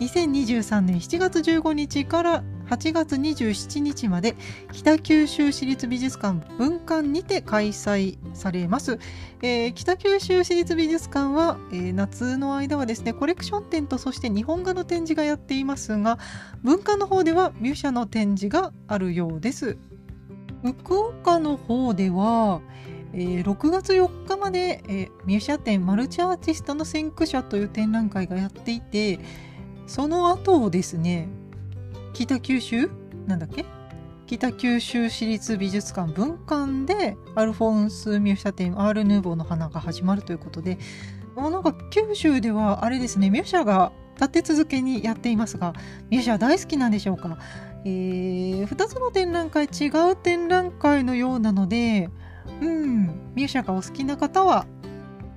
2023年7月15日から8月27日まで北九州市立美術館文館にて開催されます、えー、北九州市立美術館は、えー、夏の間はですねコレクション展とそして日本画の展示がやっていますが文館の方ではミュシャの展示があるようです。福岡の方ではえー、6月4日まで、えー、ミュシャ展マルチアーティストの先駆者という展覧会がやっていてその後ですね北九州？なんだっけ？北九州市立美術館文館でアルフォンス・ミューシャ展アール・ヌーボーの花が始まるということでもうなんか九州ではあれですねミュシャが立て続けにやっていますがミュシャ大好きなんでしょうか、えー、2つの展覧会違う展覧会のようなのでうんミュシャがお好きな方は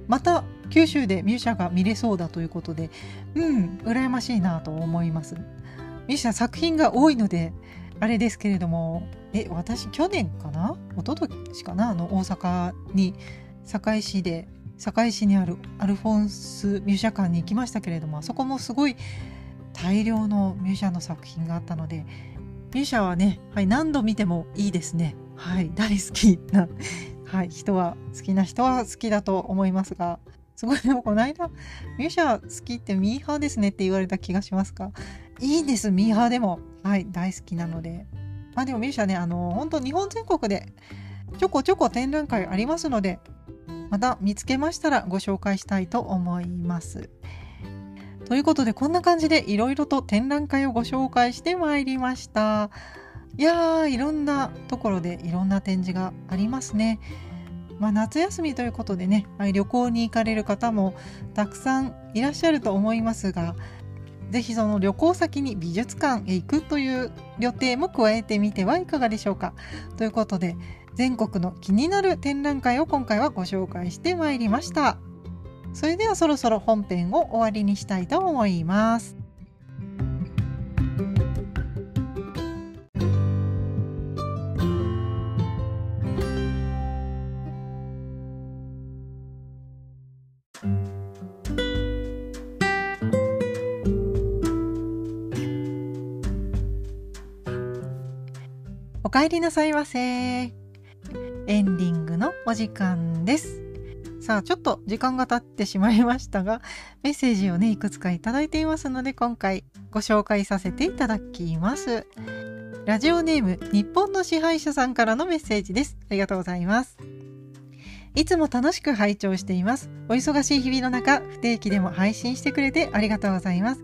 また九州でミューシャが見れそうだということでうん羨ましいなと思います。ミューシャ作品が多いのであれですけれどもえ私去年かな？一昨年かな？あの大阪に堺市で堺市にあるアルフォンスミュージャ館に行きましたけれどもあそこもすごい大量のミュージャンの作品があったのでミュージャはね、はい、何度見てもいいですね。はい大好きな、はい、人は好きな人は好きだと思いますがすごいでもこの間ミュージャ好きってミーハーですねって言われた気がしますかいいですミーハーでもはい大好きなのでまあでもミュージャねあの本当日本全国でちょこちょこ展覧会ありますのでまた見つけましたらご紹介したいと思います。ということでこんな感じでいろいろと展覧会をご紹介してまいりました。いやーいろんなところでいろんな展示がありますね。まあ、夏休みということでね旅行に行かれる方もたくさんいらっしゃると思いますがぜひその旅行先に美術館へ行くという予定も加えてみてはいかがでしょうか。ということで全国の気になる展覧会を今回はご紹介してまいりましたそれではそろそろ本編を終わりにしたいと思いますお帰りなさいませ。エンディングのお時間です。さあ、ちょっと時間が経ってしまいましたが、メッセージをね、いくつかいただいていますので、今回ご紹介させていただきます。ラジオネーム、日本の支配者さんからのメッセージです。ありがとうございます。いつも楽しく拝聴しています。お忙しい日々の中、不定期でも配信してくれてありがとうございます。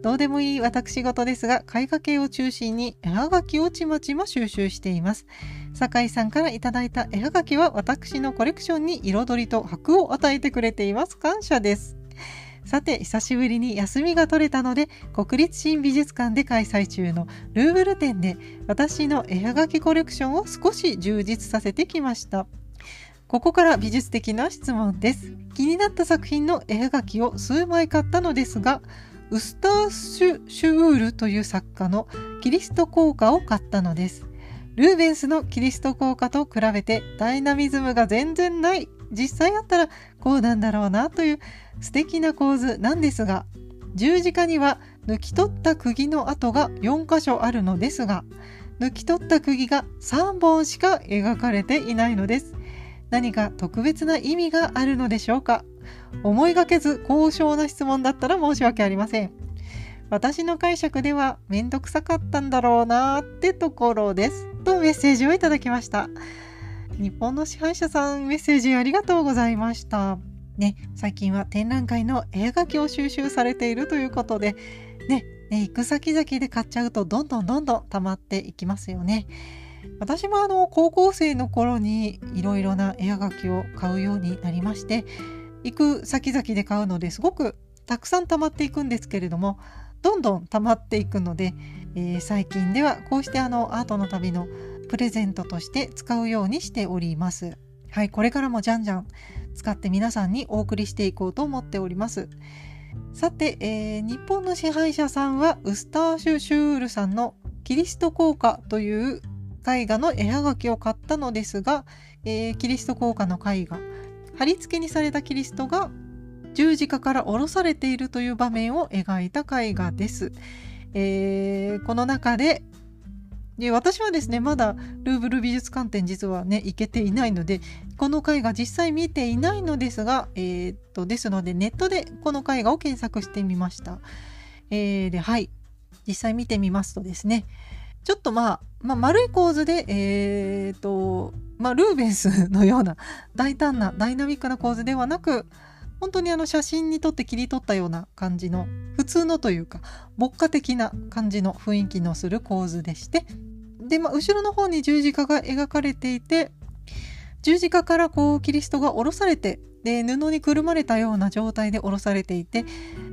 どうでもいい私事ですが、絵画系を中心に絵はがきをちまちま収集しています。酒井さんからいただいた絵はがきは私のコレクションに彩りと箔を与えてくれています。感謝です。さて、久しぶりに休みが取れたので、国立新美術館で開催中のルーブル展で私の絵はがきコレクションを少し充実させてきました。ここから美術的な質問です。気になった作品の絵はがきを数枚買ったのですが、ウスターシュ・シュウールという作家のキリスト効果を買ったのです。ルーベンスのキリスト効果と比べてダイナミズムが全然ない。実際あったらこうなんだろうなという素敵な構図なんですが、十字架には抜き取った釘の跡が4箇所あるのですが、抜き取った釘が3本しか描かれていないのです。何か特別な意味があるのでしょうか？思いがけず高尚な質問だったら申し訳ありません。私の解釈ではめんどくさかったんだろうなってところです。とメッセージをいただきました。日本の支配者さんメッセージありがとうございました。ね、最近は展覧会の絵画機を収集されているということで、ね、ね行く先々で買っちゃうとどんどんどんどん溜まっていきますよね。私もあの高校生の頃にいろいろな絵画機を買うようになりまして行く先々で買うのですごくたくさん溜まっていくんですけれどもどんどん溜まっていくので、えー、最近ではこうしてあのアートの旅のプレゼントとして使うようにしております。はい、これからもじゃんじゃん使って皆さんにお送りしていこうと思っております。さて、えー、日本の支配者さんはウスターシュ・シュールさんのキリスト効果という絵画の絵はがきを買ったのですが、えー、キリスト効果の絵画貼り付けにされたキリストが十字架から下ろされているという場面を描いた絵画です。えー、この中でで私はですねまだルーブル美術館展実はね行けていないのでこの絵画実際見ていないのですが、えー、っとですのでネットでこの絵画を検索してみました。えー、ではい実際見てみますとですねちょっとまあ、まあ、丸い構図でえー、とまあルーベンスのような大胆なダイナミックな構図ではなく本当にあの写真に撮って切り取ったような感じの普通のというか牧歌的な感じの雰囲気のする構図でしてで、まあ、後ろの方に十字架が描かれていて十字架からこうキリストが降ろされてで布にくるまれたような状態で降ろされていて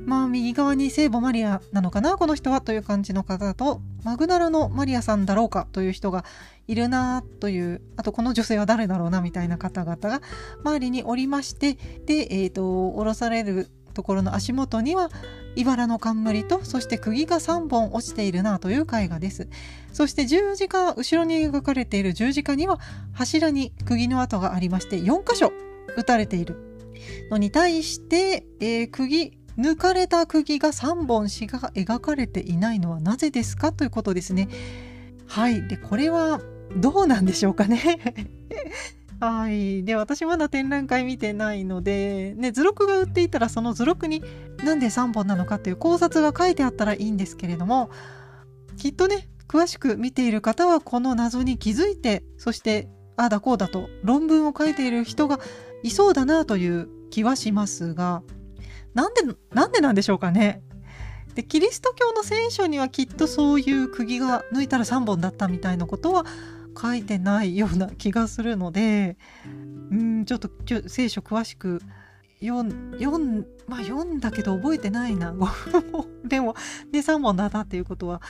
まあ右側に聖母マリアなのかなこの人はという感じの方とマグダラのマリアさんだろうかという人がいるなというあとこの女性は誰だろうなみたいな方々が周りにおりましてで、えーと、下ろされるところの足元には茨の冠とそして釘が3本落ちているなという絵画です。そして十字架後ろに描かれている十字架には柱に釘の跡がありまして4箇所打たれている。のに対して、えー、釘抜かれた釘が3本しか描かれていないのはなぜですかということですね。はい。でこれはどうなんでしょうかね。はい。で、私まだ展覧会見てないので、ね、図録が売っていたらその図録になんで3本なのかっていう考察が書いてあったらいいんですけれども、きっとね、詳しく見ている方はこの謎に気づいて、そしてああだこうだと論文を書いている人がいそうだなという気はしますが、なんで、なんでなんでしょうかね。で、キリスト教の聖書にはきっとそういう釘が抜いたら3本だったみたいなことは書いてないような気がするのでうんちょっと聖書詳しく読んまあ読んだけど覚えてないな。でもね3本だったっていうことは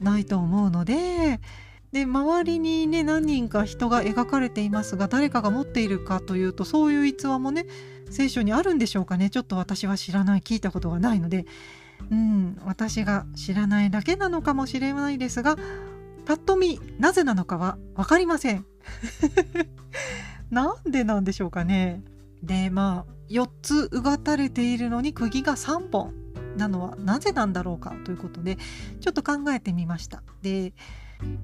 ないと思うのでで周りにね何人か人が描かれていますが誰かが持っているかというとそういう逸話もね聖書にあるんでしょうかね。ちょっと私は知らない。聞いたことがないので。うん私が知らないだけなのかもしれないですがぱっと見なぜなのかは分かりません。なんでなんでしょうかね。でまあ4つうがたれているのに釘が3本なのはなぜなんだろうかということでちょっと考えてみました。で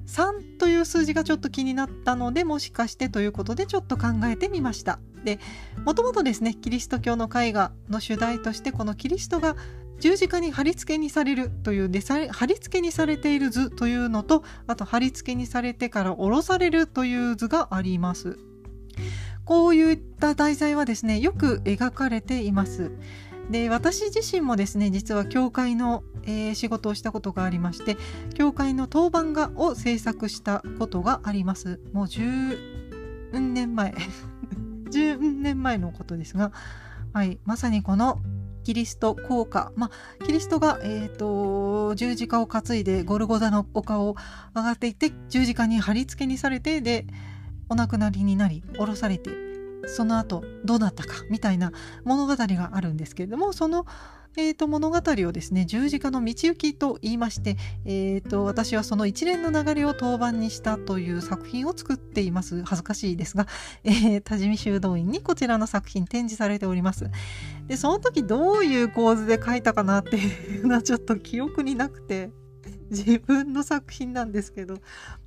3という数字がちょっと気になったのでもしかしてということでちょっと考えてみました。でもともとですねキリスト教の絵画の主題としてこのキリストが十字架に貼り付けにされるというで貼り付けにされている図というのとあと貼り付けにされてから下ろされるという図があります。こういった題材はですねよく描かれています。で私自身もですね実は教会の、えー、仕事をしたことがありまして教会の当番画を制作したことがありますもう10年前 10年前のことですが、はい、まさにこのキリスト効果、まあ、キリストが、えーと、十字架を担いでゴルゴダの丘を上がっていって十字架に貼り付けにされてでお亡くなりになり降ろされてその後どうなったかみたいな物語があるんですけれどもそのえーと、物語をですね十字架の道行きと言いまして、えーと、私はその一連の流れを当番にしたという作品を作っています。恥ずかしいですが、えー、多治見修道院にこちらの作品展示されております。でその時どういう構図で書いたかなっていうのはちょっと記憶になくて自分の作品なんですけど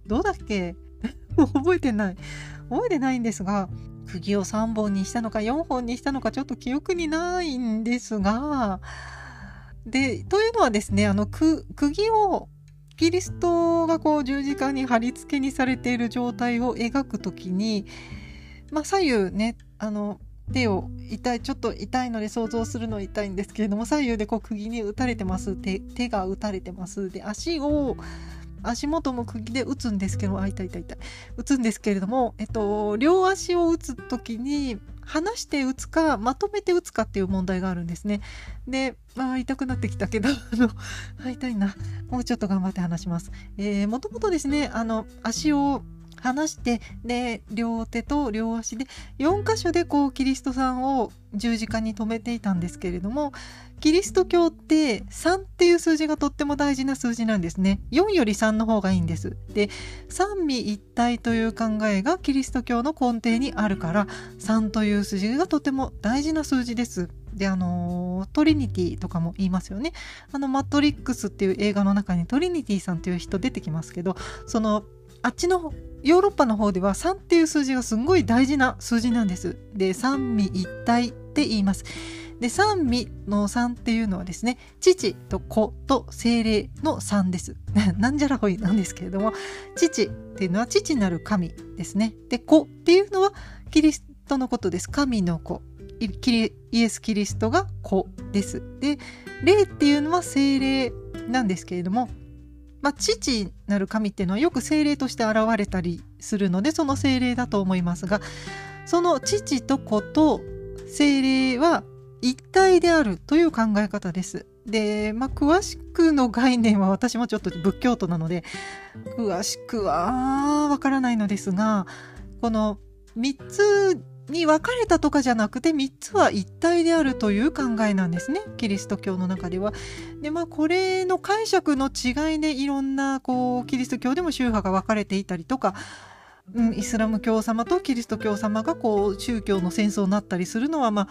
どうだっけ？覚えてない。覚えてないんですが釘を3本にしたのか4本にしたのかちょっと記憶にないんですが。でというのはですねあの釘をキリストがこう十字架に貼り付けにされている状態を描く時に、まあ、左右ねあの手を痛いちょっと痛いので想像するの痛いんですけれども左右でこう釘に打たれてます。手手が打たれてます。で足を足元も釘で打つんですけどあ痛い痛い痛い打つんですけれども、えっと、両足を打つ時に離して打つかまとめて打つかっていう問題があるんですね。で、まあ痛くなってきたけど、あの、痛いな。もうちょっと頑張って話します。えー、もともとですね、あの、足を離してで両手と両足で4箇所でこうキリストさんを十字架に留めていたんですけれどもキリスト教って3っていう数字がとっても大事な数字なんですね4より3の方がいいんですで三位一体という考えがキリスト教の根底にあるから3という数字がとても大事な数字ですであのトリニティとかも言いますよねあのマトリックスっていう映画の中にトリニティさんっていう人出てきますけどそのあっちのヨーロッパの方では3っていう数字がすんごい大事な数字なんです。で三位一体って言います。で三位の3っていうのはですね父と子と精霊の3です。なんじゃらほいなんですけれども父っていうのは父なる神ですね。で子っていうのはキリストのことです。神の子。イエス・キリストが子です。で霊っていうのは精霊なんですけれどもまあ、父なる神っていうのはよく精霊として現れたりするのでその精霊だと思いますがその父と子と精霊は一体であるという考え方です。で、まあ、詳しくの概念は私もちょっと仏教徒なので詳しくはわからないのですがこの3つに分かれたとかじゃなくて3つは一体であるという考えなんですねキリスト教の中では。でまあこれの解釈の違いでいろんなこうキリスト教でも宗派が分かれていたりとかうん、イスラム教様とキリスト教様がこう宗教の戦争になったりするのは、まあ、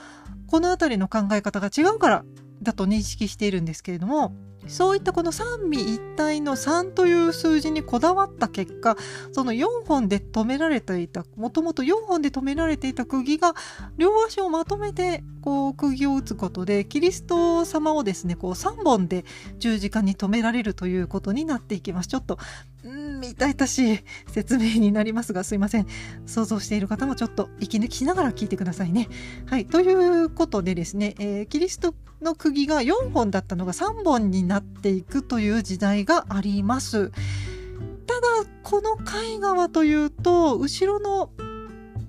この辺りの考え方が違うからだと認識しているんですけれどもそういったこの三位一体の3という数字にこだわった結果その4本で止められていたもともと4本で止められていた釘が両足をまとめてこう釘を打つことでキリスト様をですねこう3本で十字架に止められるということになっていきます。ちょっとうん痛々しい説明になりますがすいません想像している方もちょっと息抜きしながら聞いてくださいねはいということでですね、えー、キリストの釘が4本だったのが3本になっていくという時代があります。ただこの絵画はというと後ろの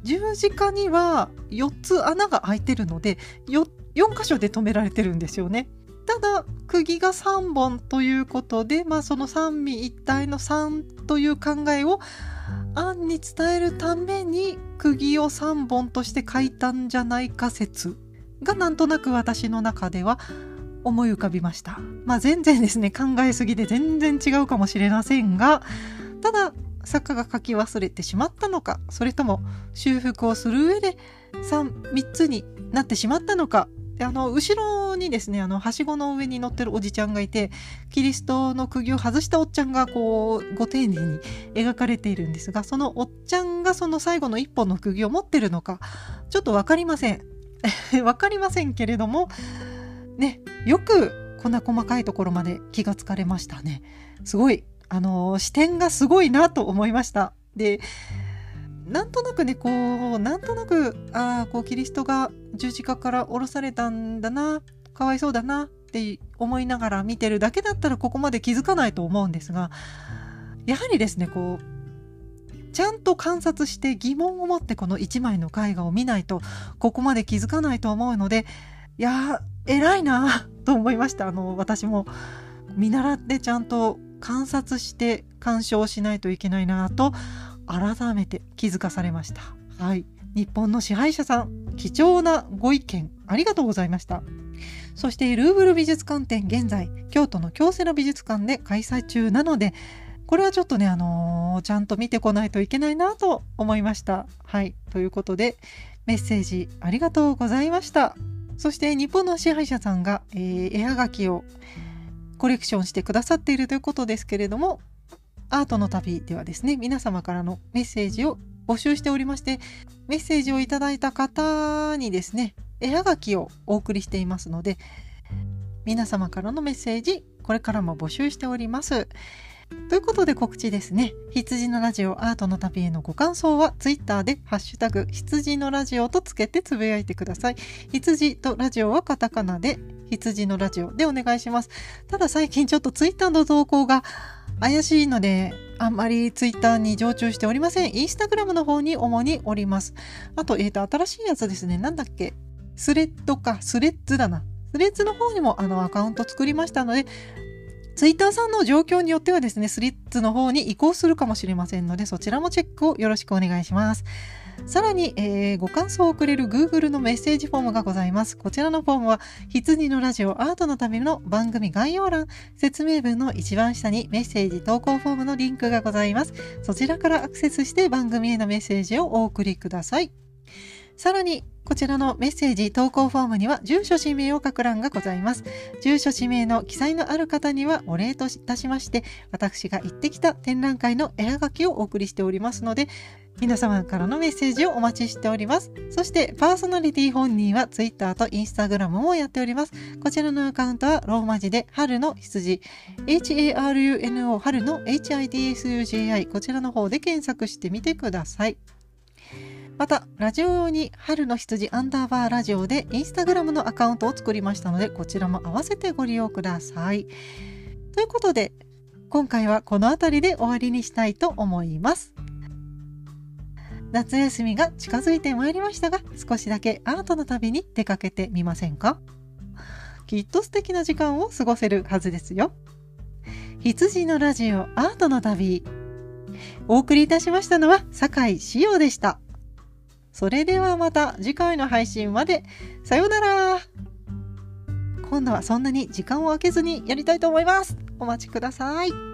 十字架には4つ穴が開いてるので 4, 4箇所で止められてるんですよね。ただ釘が3本ということで、まあ、その三位一体の3という考えを案に伝えるために釘を3本として書いたんじゃないか説がなんとなく私の中では思い浮かびました。まあ全然ですね、考えすぎで全然違うかもしれませんが、ただ作家が書き忘れてしまったのか、それとも修復をする上で 3, 3つになってしまったのか、であの後ろにですねあのはしごの上に乗ってるおじちゃんがいてキリストの釘を外したおっちゃんがこうご丁寧に描かれているんですがそのおっちゃんがその最後の一本の釘を持ってるのかちょっと分かりません。分かりませんけれどもねよくこんな細かいところまで気がつかれましたね。すごいあの視点がすごいなと思いました。でなんとなくねこうなんとなくああこうキリストが十字架から降ろされたんだなかわいそうだなって思いながら見てるだけだったらここまで気づかないと思うんですがやはりですねこうちゃんと観察して疑問を持ってこの1枚の絵画を見ないとここまで気づかないと思うのでいや偉いなと思いました。あの私も見習ってちゃんと観察して鑑賞しないといけないなと改めて気づかされましたはい日本の支配者さん貴重なご意見ありがとうございましたそしてルーブル美術館展現在京都の京セラ美術館で開催中なのでこれはちょっとね、あのー、ちゃんと見てこないといけないなと思いました。はい。ということで、メッセージありがとうございました。そして日本の支配者さんが、えー、絵はがきをコレクションしてくださっているということですけれども、アートの旅ではですね、皆様からのメッセージを募集しておりまして、メッセージをいただいた方にですね、絵はがきをお送りしていますので、皆様からのメッセージ、これからも募集しております。ということで告知ですね。羊のラジオアートの旅へのご感想は Twitter でハッシュタグ羊のラジオとつけてつぶやいてください。羊とラジオはカタカナで羊のラジオでお願いします。ただ最近ちょっと Twitter の投稿が怪しいのであんまりツイッターに常駐しておりません。インスタグラムの方に主におります。あと、えっ、ー、と、新しいやつですね。なんだっけ？スレッドか、スレッズだな。スレッズの方にもあのアカウント作りましたので、ツイッターさんの状況によってはですね、スリッツの方に移行するかもしれませんので、そちらもチェックをよろしくお願いします。さらに、えー、ご感想をくれる Google のメッセージフォームがございます。こちらのフォームは、羊のラジオアートのための番組概要欄、説明文の一番下にメッセージ投稿フォームのリンクがございます。そちらからアクセスして番組へのメッセージをお送りください。さらに、こちらのメッセージ投稿フォームには住所氏名を書く欄がございます。住所氏名の記載のある方にはお礼といたしまして、私が行ってきた展覧会の絵はがきをお送りしておりますので、皆様からのメッセージをお待ちしております。そして、パーソナリティ本人は Twitter と Instagram もやっております。こちらのアカウントはローマ字で春の羊、HARUNO 春の HIDSUJI こちらの方で検索してみてください。また、ラジオ用に春の羊アンダーバーラジオでインスタグラムのアカウントを作りましたので、こちらも合わせてご利用ください。ということで、今回はこの辺りで終わりにしたいと思います。夏休みが近づいてまいりましたが、少しだけアートの旅に出かけてみませんか？きっと素敵な時間を過ごせるはずですよ。羊のラジオアートの旅。お送りいたしましたのは酒井志陽でした。それではまた次回の配信まで。さようなら。今度はそんなに時間を空けずにやりたいと思います。お待ちください。